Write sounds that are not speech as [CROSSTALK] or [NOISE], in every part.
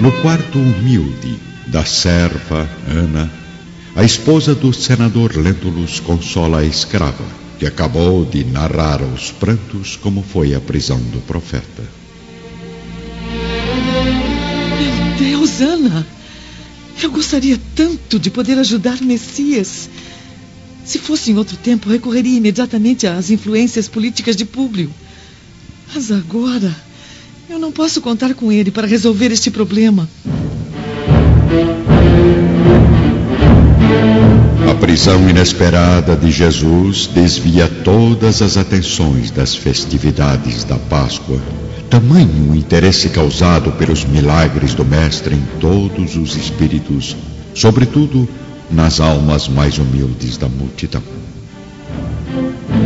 No quarto humilde da serva Ana, a esposa do senador Lentulus consola a escrava, que acabou de narrar aos prantos como foi a prisão do profeta. Meu Deus, Ana! Eu gostaria tanto de poder ajudar Messias. Se fosse em outro tempo, recorreria imediatamente às influências políticas de Públio. Mas agora, eu não posso contar com ele para resolver este problema. A prisão inesperada de Jesus desvia todas as atenções das festividades da Páscoa. Tamanho interesse causado pelos milagres do Mestre em todos os espíritos, sobretudo nas almas mais humildes da multidão.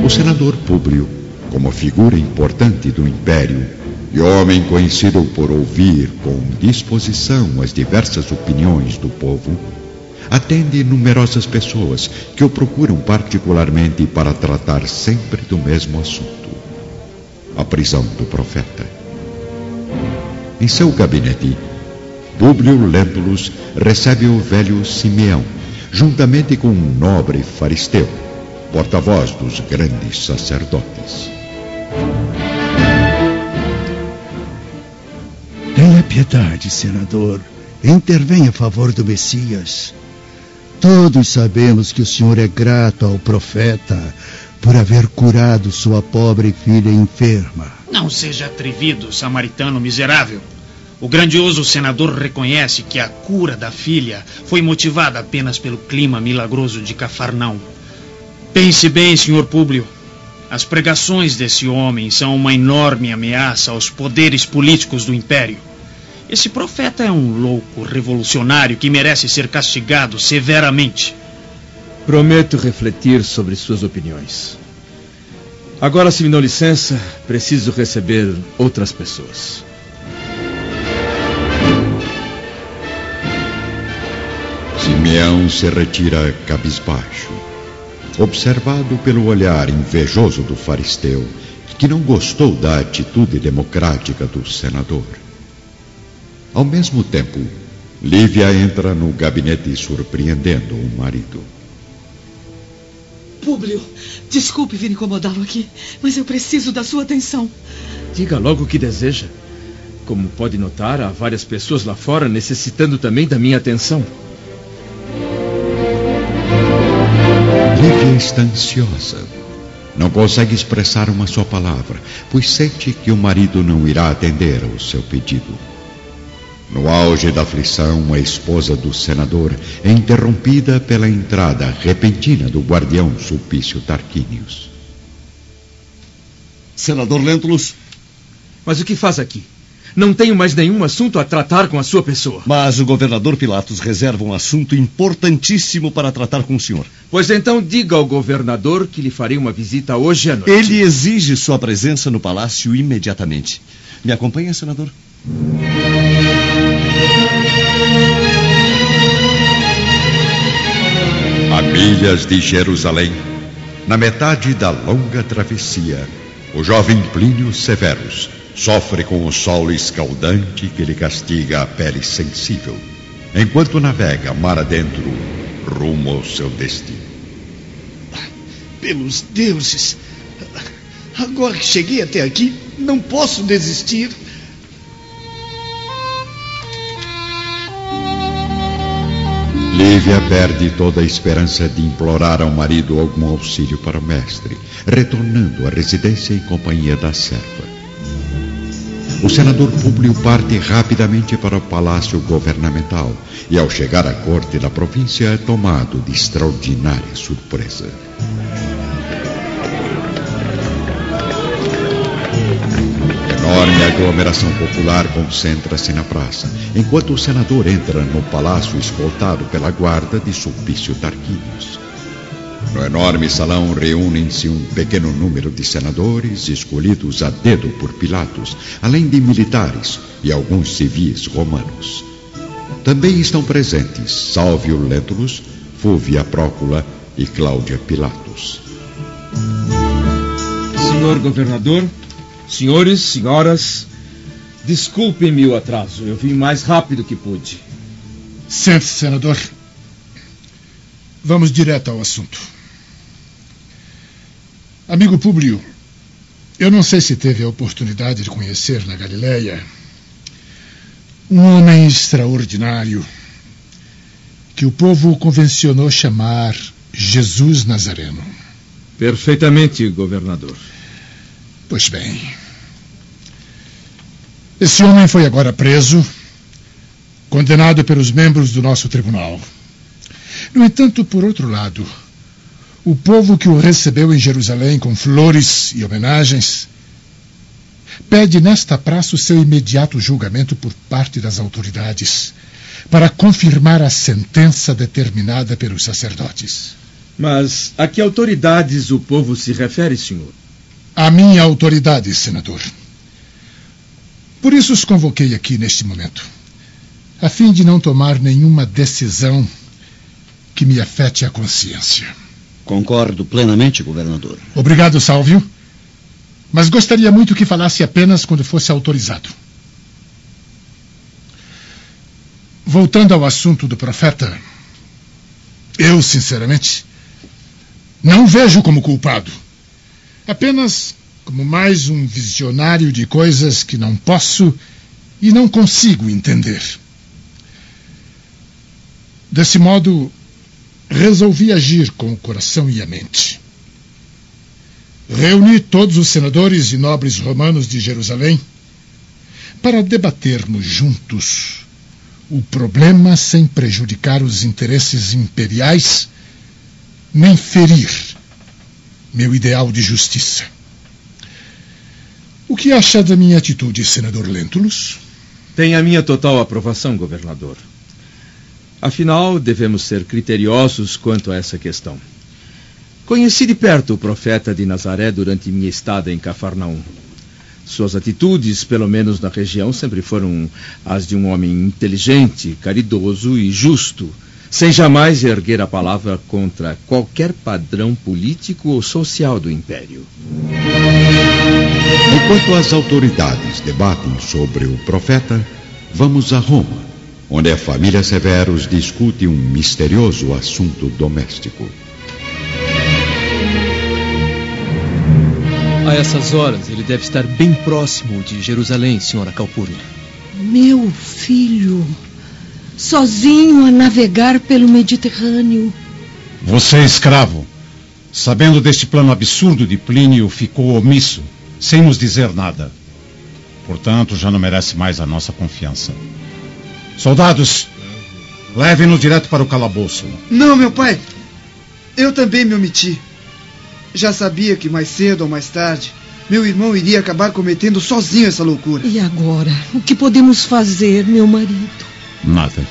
O senador Públio, como figura importante do império e homem conhecido por ouvir com disposição as diversas opiniões do povo, atende numerosas pessoas que o procuram particularmente para tratar sempre do mesmo assunto: a prisão do profeta. Em seu gabinete, Públio Lentulus recebe o velho Simeão, juntamente com um nobre faristeu, porta-voz dos grandes sacerdotes. Piedade, senador. Intervenha a favor do Messias. Todos sabemos que o senhor é grato ao profeta por haver curado sua pobre filha enferma. Não seja atrevido, samaritano miserável. O grandioso senador reconhece que a cura da filha foi motivada apenas pelo clima milagroso de Cafarnaum. Pense bem, senhor Públio. As pregações desse homem são uma enorme ameaça aos poderes políticos do império. Esse profeta é um louco revolucionário que merece ser castigado severamente. Prometo refletir sobre suas opiniões. Agora, se me dão licença, preciso receber outras pessoas. Simeão se retira cabisbaixo, observado pelo olhar invejoso do faristeu, que não gostou da atitude democrática do senador. Ao mesmo tempo, Lívia entra no gabinete surpreendendo o marido. Públio, desculpe vir incomodá-lo aqui, mas eu preciso da sua atenção. Diga logo o que deseja. Como pode notar, há várias pessoas lá fora necessitando também da minha atenção. Lívia está ansiosa. Não consegue expressar uma só palavra, pois sente que o marido não irá atender ao seu pedido. No auge da aflição, a esposa do senador é interrompida pela entrada repentina do guardião Sulpício Tarquínios. Senador Lentulus. Mas o que faz aqui? Não tenho mais nenhum assunto a tratar com a sua pessoa. Mas o governador Pilatos reserva um assunto importantíssimo para tratar com o senhor. Pois então diga ao governador que lhe farei uma visita hoje à noite. Ele exige sua presença no palácio imediatamente. Me acompanha, senador? A milhas de Jerusalém, na metade da longa travessia, o jovem Plínio Severus sofre com o sol escaldante que lhe castiga a pele sensível, enquanto navega mar adentro rumo ao seu destino. Pelos deuses! Agora que cheguei até aqui, não posso desistir. Lívia perde toda a esperança de implorar ao marido algum auxílio para o mestre, retornando à residência em companhia da serva. O senador Públio parte rapidamente para o palácio governamental e, ao chegar à corte da província, é tomado de extraordinária surpresa. Enorme aglomeração popular concentra-se na praça, enquanto o senador entra no palácio escoltado pela guarda de Sulpício Tarquínios. No enorme salão reúnem-se um pequeno número de senadores escolhidos a dedo por Pilatos, além de militares e alguns civis romanos. Também estão presentes Salvio Lentulus, Fúvia Prócula e Cláudia Pilatos. Senhor governador, senhores, senhoras, Desculpe-me o atraso. Eu vim mais rápido que pude. Sente-se, senador. Vamos direto ao assunto. Amigo Públio, eu não sei se teve a oportunidade de conhecer na Galileia um homem extraordinário que o povo convencionou chamar Jesus Nazareno. Perfeitamente, governador. Pois bem. Esse homem foi agora preso, condenado pelos membros do nosso tribunal. No entanto, por outro lado, o povo que o recebeu em Jerusalém com flores e homenagens pede nesta praça o seu imediato julgamento por parte das autoridades, para confirmar a sentença determinada pelos sacerdotes. Mas a que autoridades o povo se refere, senhor? A minha autoridade, senador. Por isso os convoquei aqui neste momento, a fim de não tomar nenhuma decisão que me afete a consciência. Concordo plenamente, governador. Obrigado, Sálvio. Mas gostaria muito que falasse apenas quando fosse autorizado. Voltando ao assunto do profeta, eu, sinceramente, não vejo como culpado. Apenas como mais um visionário de coisas que não posso e não consigo entender. Desse modo, resolvi agir com o coração e a mente. Reuni todos os senadores e nobres romanos de Jerusalém para debatermos juntos o problema sem prejudicar os interesses imperiais nem ferir meu ideal de justiça. O que acha da minha atitude, senador Lentulus? Tem a minha total aprovação, governador. Afinal, devemos ser criteriosos quanto a essa questão. Conheci de perto o profeta de Nazaré durante minha estada em Cafarnaum. Suas atitudes, pelo menos na região, sempre foram as de um homem inteligente, caridoso e justo, sem jamais erguer a palavra contra qualquer padrão político ou social do império. Enquanto as autoridades debatem sobre o profeta, vamos a Roma, onde a família Severus discute um misterioso assunto doméstico. A essas horas, ele deve estar bem próximo de Jerusalém, senhora Calpurnia. Meu filho, sozinho a navegar pelo Mediterrâneo. Você é escravo. Sabendo deste plano absurdo de Plínio, ficou omisso, sem nos dizer nada. Portanto, já não merece mais a nossa confiança. Soldados, levem-no direto para o calabouço. Não, meu pai. Eu também me omiti. Já sabia que mais cedo ou mais tarde meu irmão iria acabar cometendo sozinho essa loucura. E agora? O que podemos fazer, meu marido? Nada.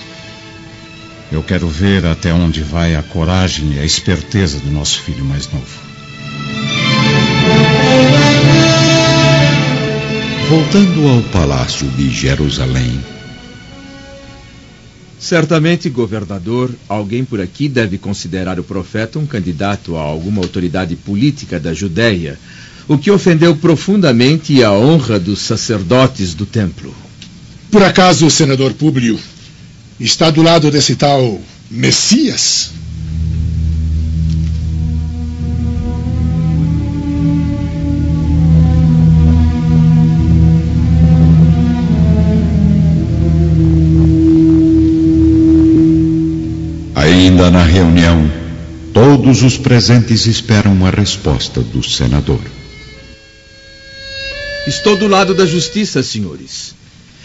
Eu quero ver até onde vai a coragem e a esperteza do nosso filho mais novo. Voltando ao palácio de Jerusalém. Certamente, governador, alguém por aqui deve considerar o profeta um candidato a alguma autoridade política da Judéia, o que ofendeu profundamente a honra dos sacerdotes do templo. Por acaso o senador Públio está do lado desse tal Messias? Ainda na reunião, todos os presentes esperam uma resposta do senador. Estou do lado da justiça, senhores.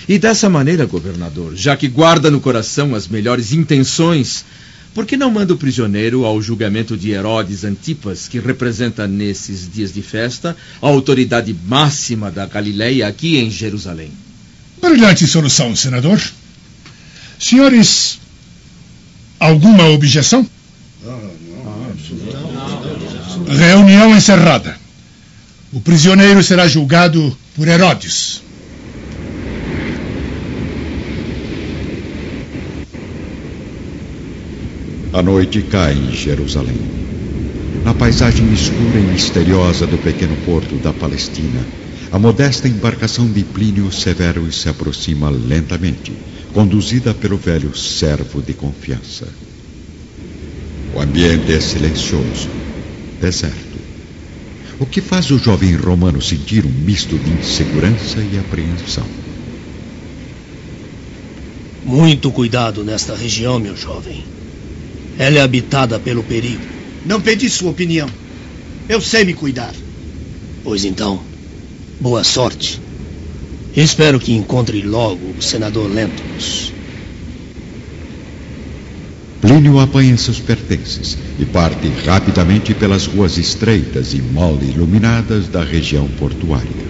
E dessa maneira, governador, já que guarda no coração as melhores intenções, por que não manda o prisioneiro ao julgamento de Herodes Antipas, que representa nesses dias de festa a autoridade máxima da Galileia aqui em Jerusalém? Brilhante solução, senador. Senhores, alguma objeção? Reunião encerrada. O prisioneiro será julgado por Herodes. A noite cai em Jerusalém. Na paisagem escura e misteriosa do pequeno porto da Palestina, a modesta embarcação de Plínio Severo se aproxima lentamente, conduzida pelo velho servo de confiança. O ambiente é silencioso, deserto. O que faz o jovem romano sentir um misto de insegurança e apreensão. Muito cuidado nesta região, meu jovem. Ela é habitada pelo perigo. Não pedi sua opinião. Eu sei me cuidar. Pois então, boa sorte. Espero que encontre logo o senador Lentulus. Plínio apanha seus pertences e parte rapidamente pelas ruas estreitas e mal iluminadas da região portuária.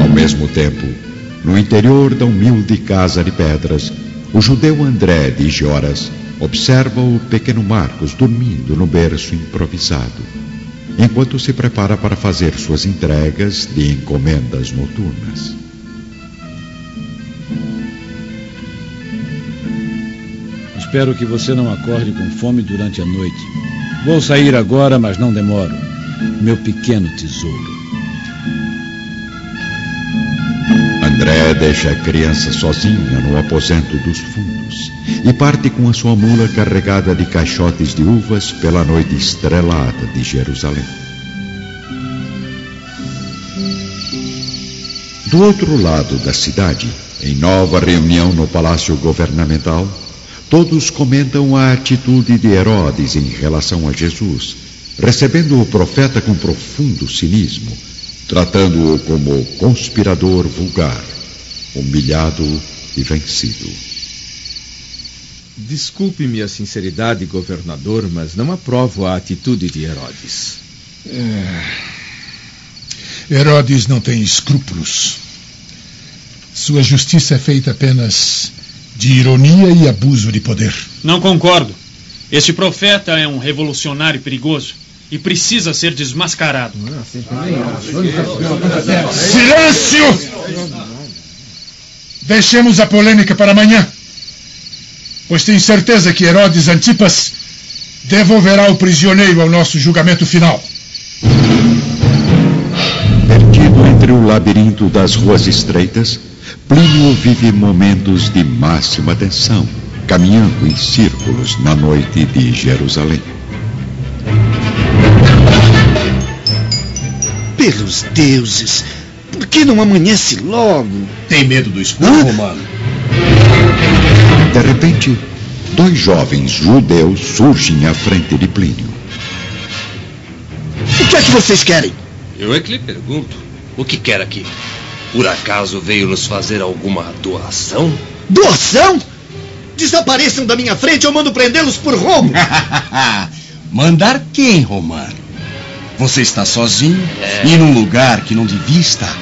Ao mesmo tempo, no interior da humilde casa de pedras, o judeu André de Gioras observa o pequeno Marcos dormindo no berço improvisado, enquanto se prepara para fazer suas entregas de encomendas noturnas. Espero que você não acorde com fome durante a noite. Vou sair agora, mas não demoro. Meu pequeno tesouro. André deixa a criança sozinha no aposento dos fundos e parte com a sua mula carregada de caixotes de uvas pela noite estrelada de Jerusalém. Do outro lado da cidade, em nova reunião no palácio governamental, Todos comentam a atitude de Herodes em relação a Jesus, recebendo o profeta com profundo cinismo, tratando-o como conspirador vulgar, humilhado e vencido. Desculpe-me a sinceridade, governador, mas não aprovo a atitude de Herodes. É... Herodes não tem escrúpulos. Sua justiça é feita apenas de ironia e abuso de poder. Não concordo. Este profeta é um revolucionário perigoso e precisa ser desmascarado. Silêncio! Deixemos a polêmica para amanhã, pois tenho certeza que Herodes Antipas devolverá o prisioneiro ao nosso julgamento final. Perdido entre o labirinto das ruas estreitas, Plínio vive momentos de máxima tensão, caminhando em círculos na noite de Jerusalém. Pelos deuses, por que não amanhece logo? Tem medo do escuro, Romano? De repente, dois jovens judeus surgem à frente de Plínio. O que é que vocês querem? Eu é que lhe pergunto. O que quer aqui? Por acaso veio nos fazer alguma doação? Doação? Desapareçam da minha frente ou mando prendê-los por roubo. [LAUGHS] Mandar quem, Romano? Você está sozinho é. e num lugar que não devia estar.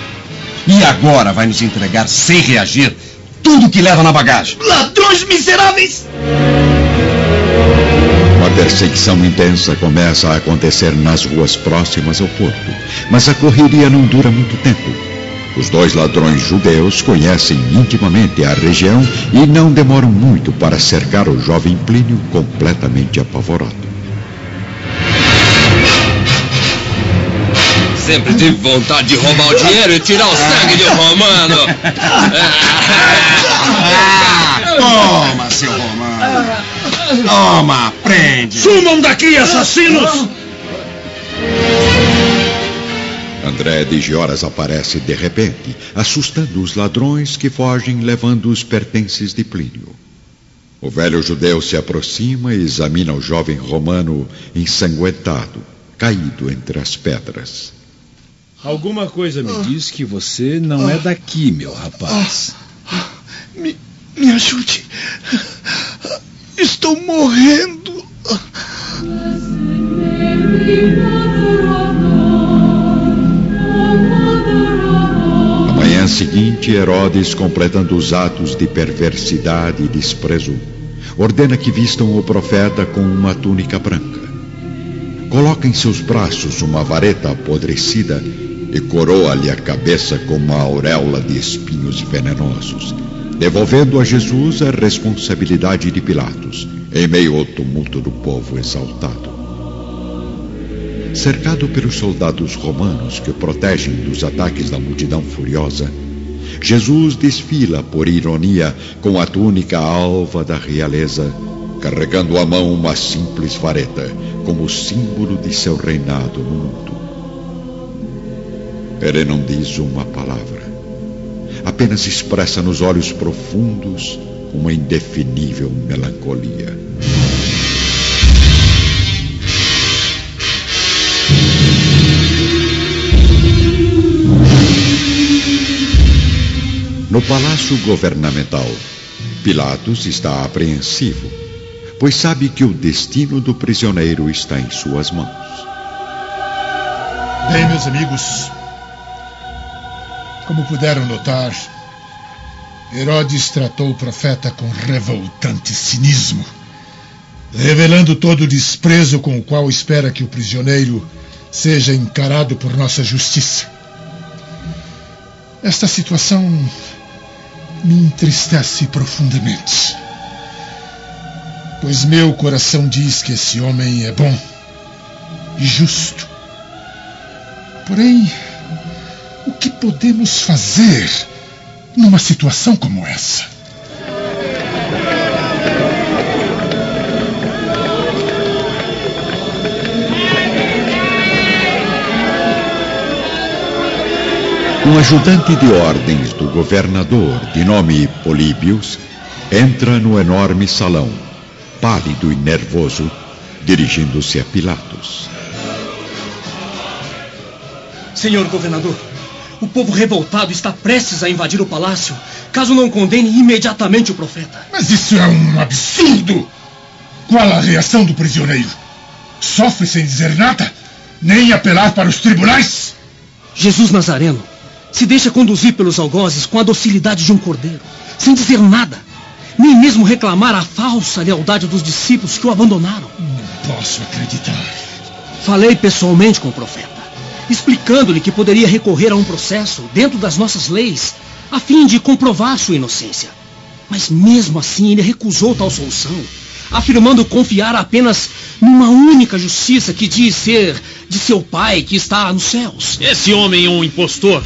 E agora vai nos entregar sem reagir tudo que leva na bagagem. Ladrões miseráveis! Uma perseguição intensa começa a acontecer nas ruas próximas ao porto, mas a correria não dura muito tempo. Os dois ladrões judeus conhecem intimamente a região e não demoram muito para cercar o jovem Plínio completamente apavorado. Sempre tive vontade de roubar o dinheiro e tirar o sangue de um romano. [LAUGHS] Toma, seu romano. Toma, prende. Sumam daqui, assassinos! André de Gioras aparece de repente, assustando os ladrões que fogem levando os pertences de Plínio. O velho judeu se aproxima e examina o jovem romano ensanguentado, caído entre as pedras. Alguma coisa me diz que você não é daqui, meu rapaz. Me, me ajude. Estou morrendo. seguinte, Herodes, completando os atos de perversidade e desprezo, ordena que vistam o profeta com uma túnica branca. Coloca em seus braços uma vareta apodrecida e coroa-lhe a cabeça com uma auréola de espinhos venenosos, devolvendo a Jesus a responsabilidade de Pilatos, em meio ao tumulto do povo exaltado. Cercado pelos soldados romanos que o protegem dos ataques da multidão furiosa, Jesus desfila, por ironia, com a túnica alva da realeza, carregando à mão uma simples vareta, como símbolo de seu reinado no mundo. Ele não diz uma palavra, apenas expressa nos olhos profundos uma indefinível melancolia. No palácio governamental, Pilatos está apreensivo, pois sabe que o destino do prisioneiro está em suas mãos. Bem, meus amigos, como puderam notar, Herodes tratou o profeta com revoltante cinismo, revelando todo o desprezo com o qual espera que o prisioneiro seja encarado por nossa justiça. Esta situação me entristece profundamente. Pois meu coração diz que esse homem é bom e justo. Porém, o que podemos fazer numa situação como essa? Um ajudante de ordens do governador, de nome Políbios, entra no enorme salão, pálido e nervoso, dirigindo-se a Pilatos. Senhor governador, o povo revoltado está prestes a invadir o palácio, caso não condene imediatamente o profeta. Mas isso é um absurdo! Qual a reação do prisioneiro? Sofre sem dizer nada? Nem apelar para os tribunais? Jesus Nazareno se deixa conduzir pelos algozes com a docilidade de um cordeiro, sem dizer nada, nem mesmo reclamar a falsa lealdade dos discípulos que o abandonaram. Não posso acreditar. Falei pessoalmente com o profeta, explicando-lhe que poderia recorrer a um processo dentro das nossas leis, a fim de comprovar sua inocência. Mas mesmo assim ele recusou tal solução, afirmando confiar apenas numa única justiça que diz ser de seu pai que está nos céus. Esse homem é um impostor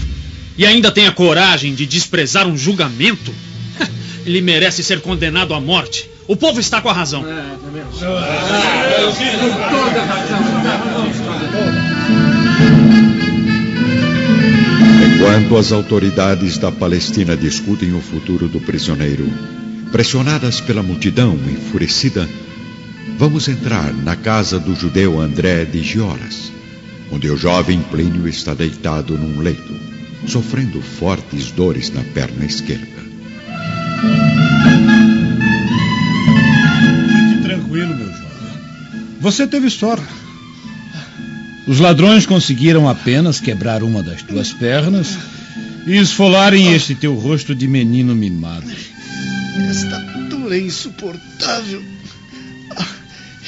e ainda tem a coragem de desprezar um julgamento? [LAUGHS] Ele merece ser condenado à morte. O povo está com a razão. Enquanto as autoridades da Palestina discutem o futuro do prisioneiro, pressionadas pela multidão enfurecida, vamos entrar na casa do judeu André de Gioras, onde o jovem Plínio está deitado num leito, sofrendo fortes dores na perna esquerda. Fique tranquilo, meu jovem. Você teve sorte. Os ladrões conseguiram apenas quebrar uma das tuas pernas e esfolarem este teu rosto de menino mimado. Esta dor é insuportável. Ah,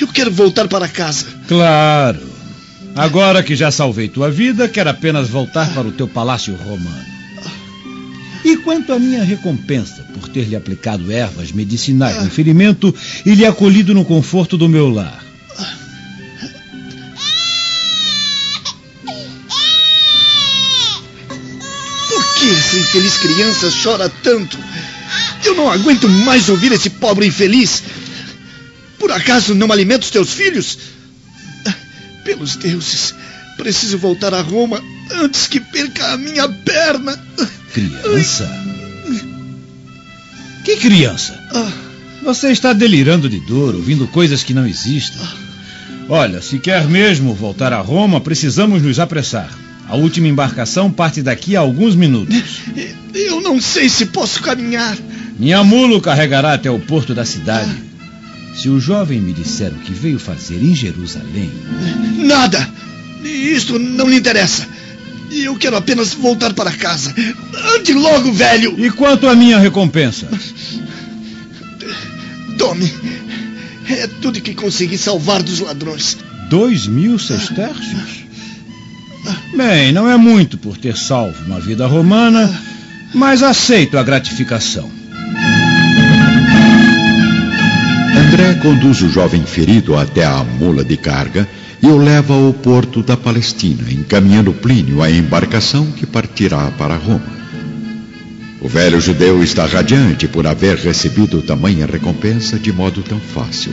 Eu quero voltar para casa. Claro. Agora que já salvei tua vida, quero apenas voltar para o teu palácio romano. E quanto à minha recompensa por ter lhe aplicado ervas medicinais no ferimento e lhe acolhido no conforto do meu lar? Essa infeliz criança chora tanto? Eu não aguento mais ouvir esse pobre infeliz. Por acaso não alimenta os teus filhos? Pelos deuses, preciso voltar a Roma antes que perca a minha perna. Criança? Que criança? Você está delirando de dor, ouvindo coisas que não existem. Olha, se quer mesmo voltar a Roma, precisamos nos apressar. A última embarcação parte daqui a alguns minutos. Eu não sei se posso caminhar. Minha mula carregará até o porto da cidade. Se o jovem me disser o que veio fazer em Jerusalém. Nada! Isto não lhe interessa. Eu quero apenas voltar para casa. Ande logo, velho! E quanto à minha recompensa? Tome. É tudo que consegui salvar dos ladrões. Dois mil sestércios? Bem, não é muito por ter salvo uma vida romana, mas aceito a gratificação. André conduz o jovem ferido até a mula de carga e o leva ao porto da Palestina, encaminhando Plínio a embarcação que partirá para Roma. O velho judeu está radiante por haver recebido tamanha recompensa de modo tão fácil.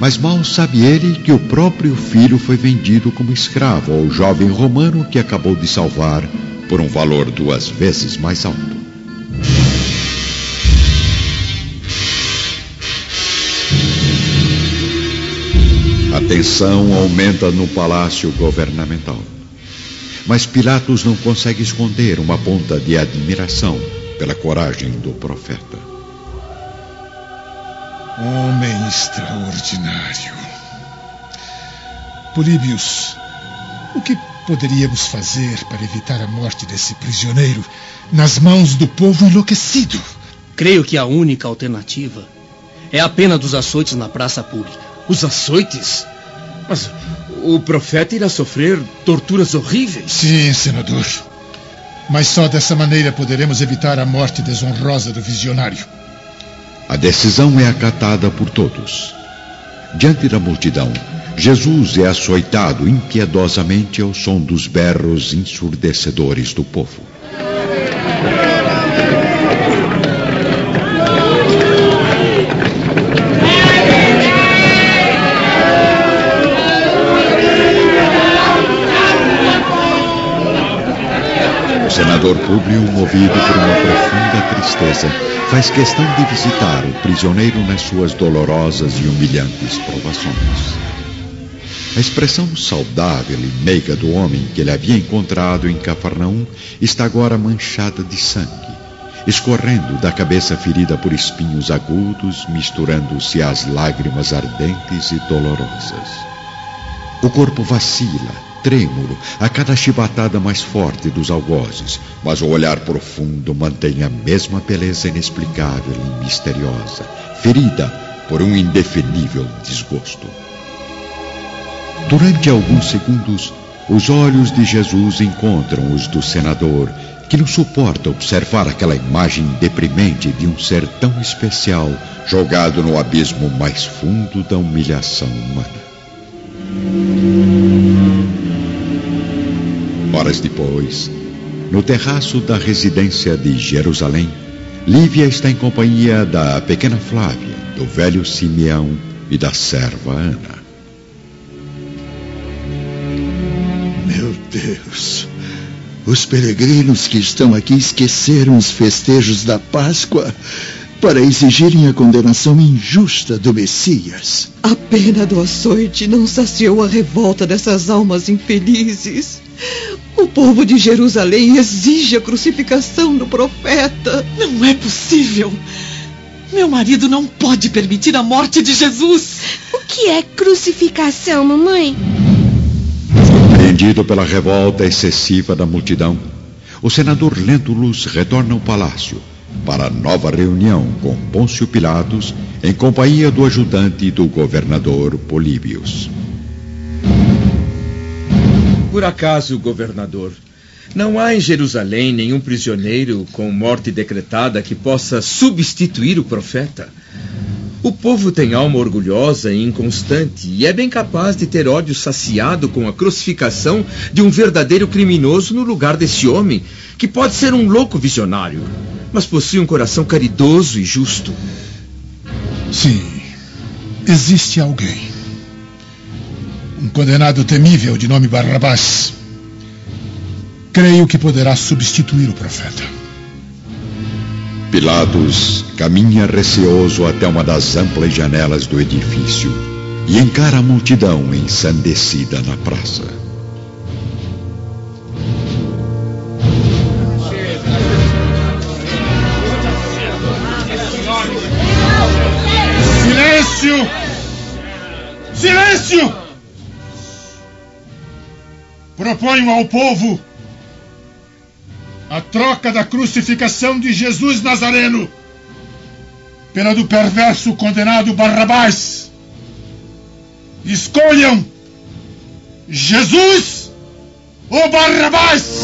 Mas mal sabe ele que o próprio filho foi vendido como escravo ao jovem romano que acabou de salvar por um valor duas vezes mais alto. A tensão aumenta no palácio governamental. Mas Pilatos não consegue esconder uma ponta de admiração pela coragem do profeta. Homem extraordinário. Políbios, o que poderíamos fazer para evitar a morte desse prisioneiro nas mãos do povo enlouquecido? Creio que a única alternativa é a pena dos açoites na praça pública. Os açoites? Mas o profeta irá sofrer torturas horríveis. Sim, senador. Mas só dessa maneira poderemos evitar a morte desonrosa do visionário. A decisão é acatada por todos. Diante da multidão, Jesus é açoitado impiedosamente ao som dos berros ensurdecedores do povo. O senador Públio, movido por uma profunda tristeza, faz questão de visitar o prisioneiro nas suas dolorosas e humilhantes provações. A expressão saudável e meiga do homem que ele havia encontrado em Cafarnaum está agora manchada de sangue, escorrendo da cabeça ferida por espinhos agudos, misturando-se às lágrimas ardentes e dolorosas. O corpo vacila, trêmulo, a cada chibatada mais forte dos algozes, mas o olhar profundo mantém a mesma beleza inexplicável e misteriosa, ferida por um indefinível desgosto. Durante alguns segundos, os olhos de Jesus encontram os do senador, que não suporta observar aquela imagem deprimente de um ser tão especial jogado no abismo mais fundo da humilhação humana. Horas depois, no terraço da residência de Jerusalém, Lívia está em companhia da pequena Flávia, do velho Simeão e da serva Ana. Meu Deus! Os peregrinos que estão aqui esqueceram os festejos da Páscoa para exigirem a condenação injusta do Messias. A pena do açoite não saciou a revolta dessas almas infelizes. O povo de Jerusalém exige a crucificação do profeta. Não é possível. Meu marido não pode permitir a morte de Jesus. O que é crucificação, mamãe? Surpreendido pela revolta excessiva da multidão, o senador Lentulus retorna ao palácio para nova reunião com Pôncio Pilatos em companhia do ajudante do governador Políbios. Por acaso, governador, não há em Jerusalém nenhum prisioneiro com morte decretada que possa substituir o profeta? O povo tem alma orgulhosa e inconstante e é bem capaz de ter ódio saciado com a crucificação de um verdadeiro criminoso no lugar desse homem, que pode ser um louco visionário, mas possui um coração caridoso e justo. Sim, existe alguém. Um condenado temível de nome Barrabás. Creio que poderá substituir o profeta. Pilatos caminha receoso até uma das amplas janelas do edifício e encara a multidão ensandecida na praça. Silêncio! Silêncio! Proponho ao povo a troca da crucificação de Jesus Nazareno pela do perverso condenado Barrabás. Escolham Jesus ou Barrabás!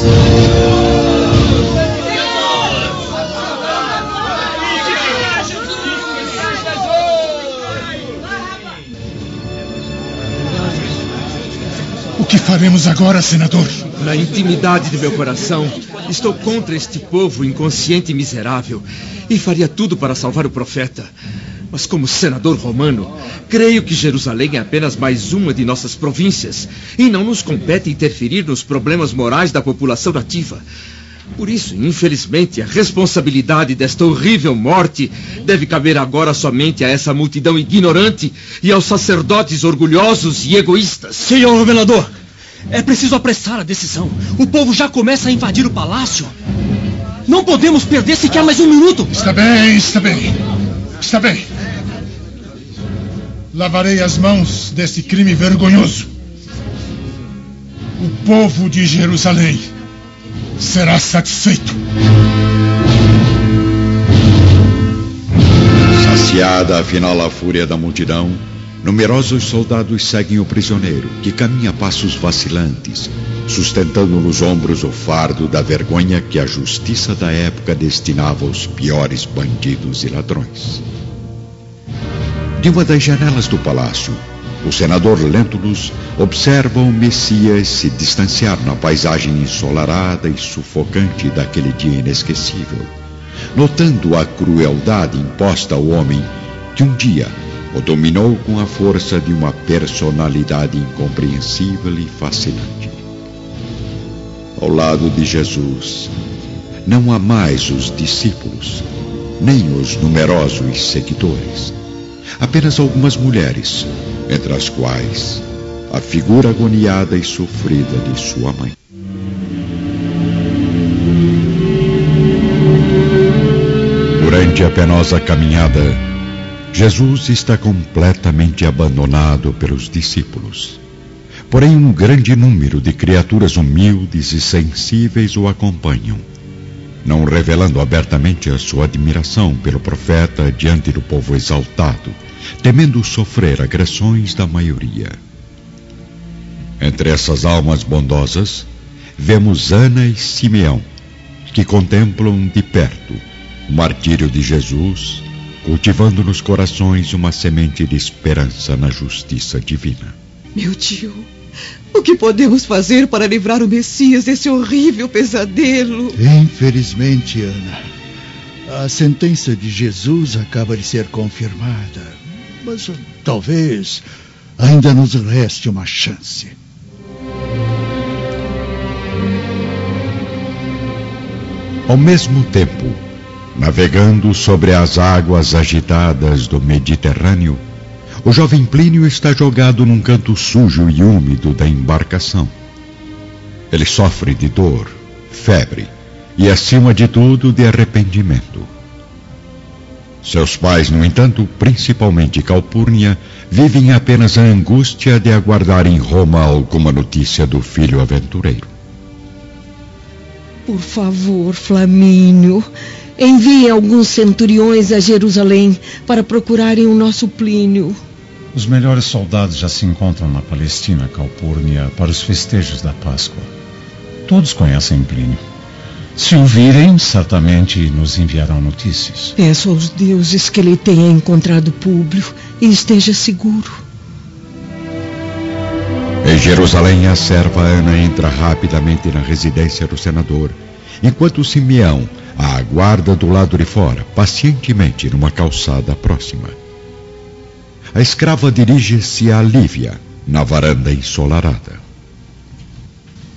Que faremos agora, senador? Na intimidade de meu coração, estou contra este povo inconsciente e miserável e faria tudo para salvar o profeta. Mas, como senador romano, creio que Jerusalém é apenas mais uma de nossas províncias e não nos compete interferir nos problemas morais da população nativa. Por isso, infelizmente, a responsabilidade desta horrível morte deve caber agora somente a essa multidão ignorante e aos sacerdotes orgulhosos e egoístas. Senhor governador, é preciso apressar a decisão. O povo já começa a invadir o palácio. Não podemos perder sequer mais um minuto. Está bem, está bem. Está bem. Lavarei as mãos desse crime vergonhoso. O povo de Jerusalém será satisfeito. Saciada afinal a fúria da multidão, numerosos soldados seguem o prisioneiro, que caminha a passos vacilantes, sustentando nos ombros o fardo da vergonha que a justiça da época destinava aos piores bandidos e ladrões. De uma das janelas do palácio, o senador Lentulus observa o Messias se distanciar na paisagem ensolarada e sufocante daquele dia inesquecível, notando a crueldade imposta ao homem que um dia o dominou com a força de uma personalidade incompreensível e fascinante. Ao lado de Jesus, não há mais os discípulos, nem os numerosos seguidores. Apenas algumas mulheres, entre as quais a figura agoniada e sofrida de sua mãe. Durante a penosa caminhada, Jesus está completamente abandonado pelos discípulos. Porém, um grande número de criaturas humildes e sensíveis o acompanham, não revelando abertamente a sua admiração pelo profeta diante do povo exaltado, temendo sofrer agressões da maioria. Entre essas almas bondosas, vemos Ana e Simeão, que contemplam de perto o martírio de Jesus, cultivando nos corações uma semente de esperança na justiça divina. Meu tio, o que podemos fazer para livrar o Messias desse horrível pesadelo? Infelizmente, Ana, a sentença de Jesus acaba de ser confirmada. Mas talvez ainda nos reste uma chance. Ao mesmo tempo, navegando sobre as águas agitadas do Mediterrâneo, o jovem Plínio está jogado num canto sujo e úmido da embarcação. Ele sofre de dor, febre e, acima de tudo, de arrependimento. Seus pais, no entanto, principalmente Calpurnia, vivem apenas a angústia de aguardar em Roma alguma notícia do filho aventureiro. Por favor, Flamínio, envie alguns centuriões a Jerusalém para procurarem o nosso Plínio. Os melhores soldados já se encontram na Palestina, Calpurnia, para os festejos da Páscoa. Todos conhecem Plínio. Se o virem, certamente nos enviarão notícias. Peço aos deuses que ele tenha encontrado Públio e esteja seguro. Em Jerusalém, a serva Ana entra rapidamente na residência do senador, enquanto Simeão a aguarda do lado de fora, pacientemente numa calçada próxima. A escrava dirige-se a Lívia, na varanda ensolarada.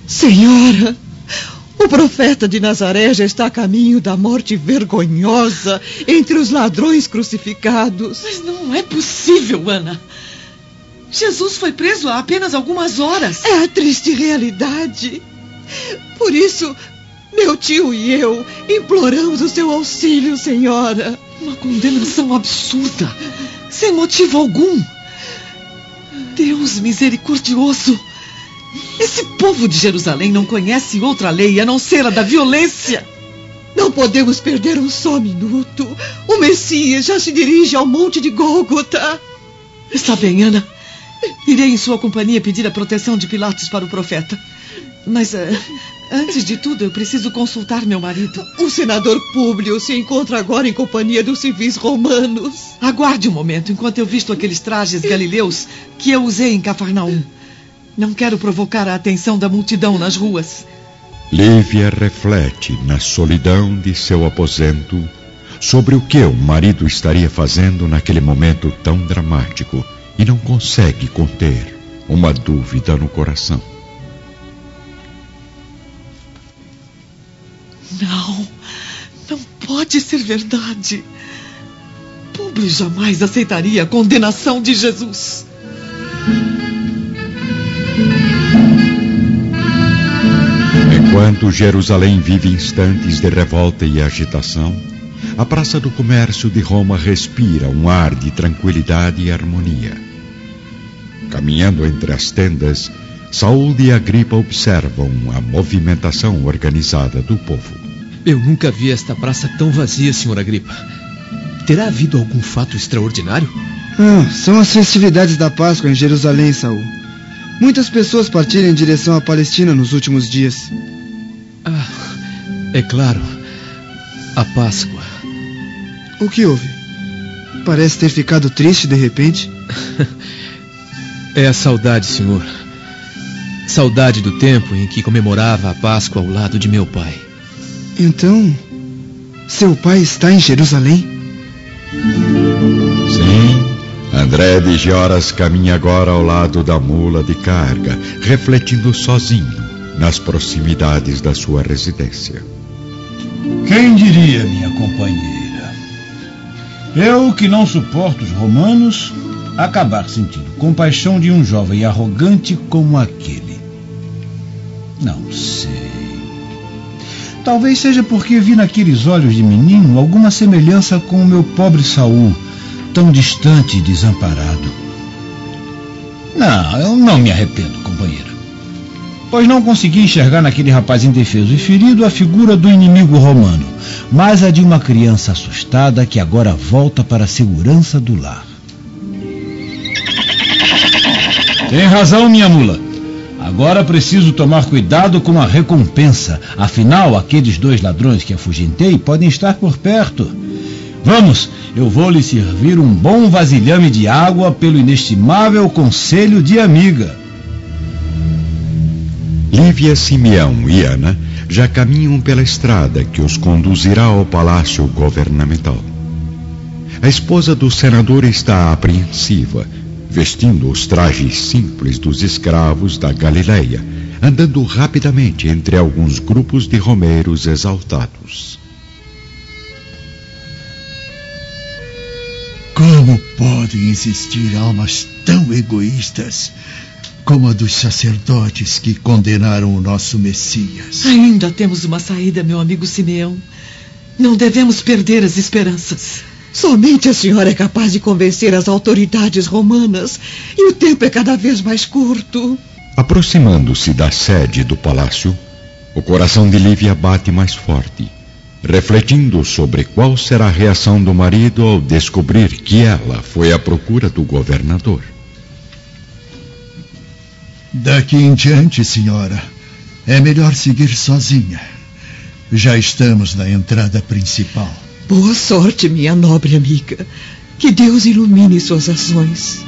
Senhora, o profeta de Nazaré já está a caminho da morte vergonhosa entre os ladrões crucificados. Mas não é possível, Ana. Jesus foi preso há apenas algumas horas. É a triste realidade. Por isso, meu tio e eu imploramos o seu auxílio, senhora. Uma condenação absurda, sem motivo algum. Deus misericordioso. Esse povo de Jerusalém não conhece outra lei a não ser a da violência. Não podemos perder um só minuto. O Messias já se dirige ao monte de Gólgota. Está bem, Ana. Irei em sua companhia pedir a proteção de Pilatos para o profeta. Mas uh, antes de tudo, eu preciso consultar meu marido. O senador Públio se encontra agora em companhia dos civis romanos. Aguarde um momento enquanto eu visto aqueles trajes galileus que eu usei em Cafarnaum. Não quero provocar a atenção da multidão nas ruas. Lívia reflete na solidão de seu aposento sobre o que o marido estaria fazendo naquele momento tão dramático e não consegue conter uma dúvida no coração. Não, não pode ser verdade. Publi jamais aceitaria a condenação de Jesus. Enquanto Jerusalém vive instantes de revolta e agitação, a Praça do Comércio de Roma respira um ar de tranquilidade e harmonia. Caminhando entre as tendas, Saúl e Agripa observam a movimentação organizada do povo. Eu nunca vi esta praça tão vazia, senhor Agripa. Terá havido algum fato extraordinário? Ah, são as festividades da Páscoa em Jerusalém, Saul. Muitas pessoas partiram em direção à Palestina nos últimos dias. Ah, é claro. A Páscoa. O que houve? Parece ter ficado triste de repente. [LAUGHS] é a saudade, senhor. Saudade do tempo em que comemorava a Páscoa ao lado de meu pai. Então, seu pai está em Jerusalém? Sim. André de Gioras caminha agora ao lado da mula de carga, refletindo sozinho nas proximidades da sua residência. Quem diria, minha companheira? Eu que não suporto os romanos, acabar sentindo compaixão de um jovem arrogante como aquele. Não sei. Talvez seja porque vi naqueles olhos de menino alguma semelhança com o meu pobre Saul, tão distante e desamparado. Não, eu não me arrependo, companheira. Pois não consegui enxergar naquele rapaz indefeso e ferido a figura do inimigo romano, mas a de uma criança assustada que agora volta para a segurança do lar. Tem razão, minha mula. Agora preciso tomar cuidado com a recompensa. Afinal, aqueles dois ladrões que afugentei podem estar por perto. Vamos, eu vou lhe servir um bom vasilhame de água pelo inestimável conselho de amiga. Lívia, Simeão e Ana já caminham pela estrada que os conduzirá ao palácio governamental. A esposa do senador está apreensiva, vestindo os trajes simples dos escravos da Galileia, andando rapidamente entre alguns grupos de romeiros exaltados. Como podem existir almas tão egoístas como a dos sacerdotes que condenaram o nosso Messias? Ainda temos uma saída, meu amigo Simeão. Não devemos perder as esperanças. Somente a senhora é capaz de convencer as autoridades romanas e o tempo é cada vez mais curto. Aproximando-se da sede do palácio, o coração de Lívia bate mais forte, refletindo sobre qual será a reação do marido ao descobrir que ela foi à procura do governador. Daqui em diante, senhora, é melhor seguir sozinha. Já estamos na entrada principal. Boa sorte, minha nobre amiga. Que Deus ilumine suas ações.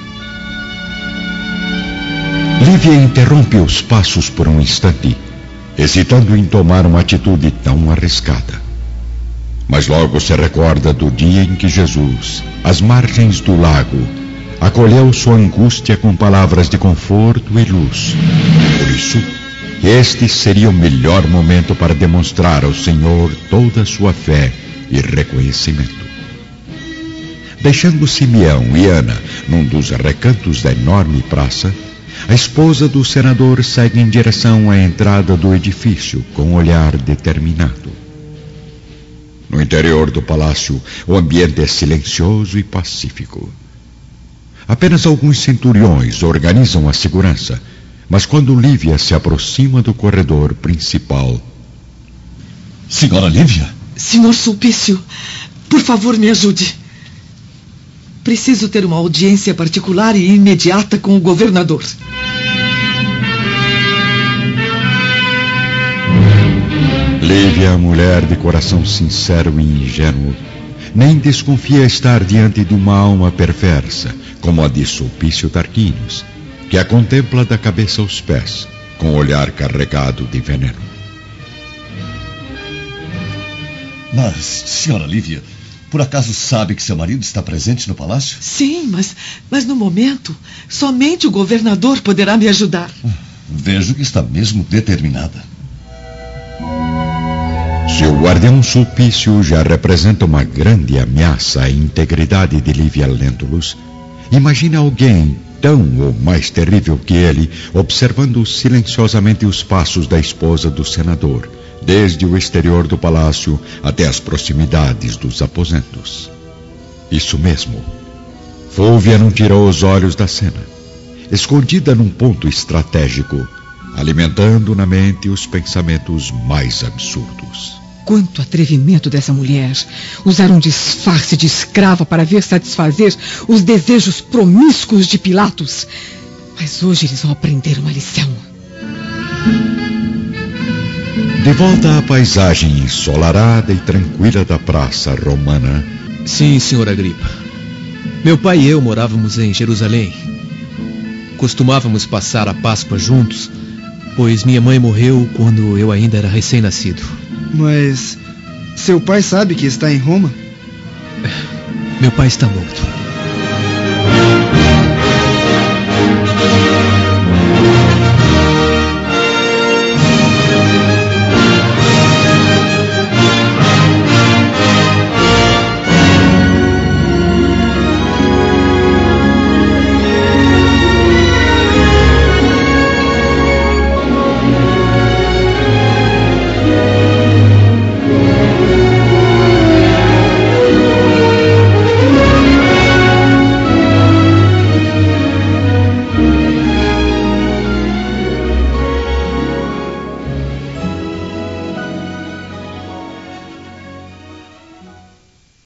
Lívia interrompe os passos por um instante, hesitando em tomar uma atitude tão arriscada. Mas logo se recorda do dia em que Jesus, às margens do lago, acolheu sua angústia com palavras de conforto e luz. Por isso, este seria o melhor momento para demonstrar ao Senhor toda a sua fé e reconhecimento. Deixando Simeão e Ana num dos recantos da enorme praça, a esposa do senador segue em direção à entrada do edifício com um olhar determinado. No interior do palácio, o ambiente é silencioso e pacífico. Apenas alguns centuriões organizam a segurança, mas quando Lívia se aproxima do corredor principal. Senhora Lívia? Senhor Sulpício, por favor, me ajude. Preciso ter uma audiência particular e imediata com o governador. Lívia, mulher de coração sincero e ingênuo, nem desconfia estar diante de uma alma perversa, como a de Sulpício Tarquinius, que a contempla da cabeça aos pés, com olhar carregado de veneno. Mas, senhora Lívia, por acaso sabe que seu marido está presente no palácio? Sim, mas, mas no momento, somente o governador poderá me ajudar. Vejo que está mesmo determinada. Se o guardião Sulpício já representa uma grande ameaça à integridade de Lívia Lentulus, imagine alguém tão ou mais terrível que ele observando silenciosamente os passos da esposa do senador, desde o exterior do palácio até as proximidades dos aposentos. Isso mesmo. Fúvia não tirou os olhos da cena. Escondida num ponto estratégico, alimentando na mente os pensamentos mais absurdos. Quanto atrevimento dessa mulher! Usar um disfarce de escrava para ver satisfazer os desejos promíscuos de Pilatos. Mas hoje eles vão aprender uma lição. De volta à paisagem ensolarada e tranquila da praça romana. Sim, senhor Agripa. Meu pai e eu morávamos em Jerusalém. Costumávamos passar a Páscoa juntos, pois minha mãe morreu quando eu ainda era recém-nascido. Mas seu pai sabe que está em Roma? Meu pai está morto.